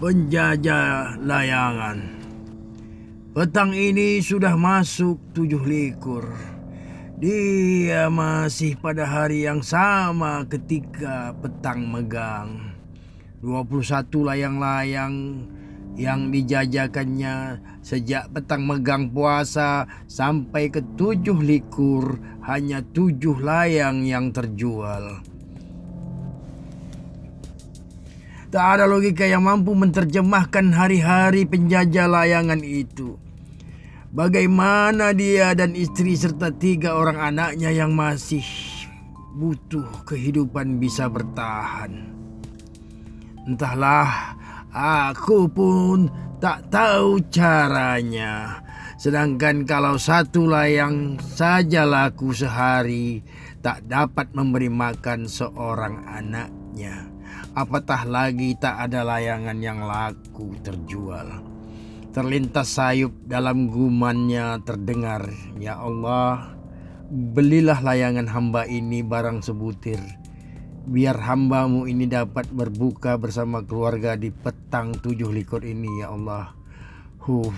Penjajah layangan. Petang ini sudah masuk tujuh likur. Dia masih pada hari yang sama ketika petang megang. 21 layang-layang yang dijajakannya sejak petang megang puasa sampai ke tujuh likur hanya tujuh layang yang terjual. Tak ada logika yang mampu menerjemahkan hari-hari penjajah layangan itu. Bagaimana dia dan istri serta tiga orang anaknya yang masih butuh kehidupan bisa bertahan. Entahlah Aku pun tak tahu caranya. Sedangkan kalau satu layang saja laku sehari, tak dapat memberi makan seorang anaknya. Apatah lagi tak ada layangan yang laku terjual. Terlintas sayup dalam gumannya terdengar, Ya Allah, belilah layangan hamba ini barang sebutir biar hambamu ini dapat berbuka bersama keluarga di petang tujuh likur ini ya Allah. Huh.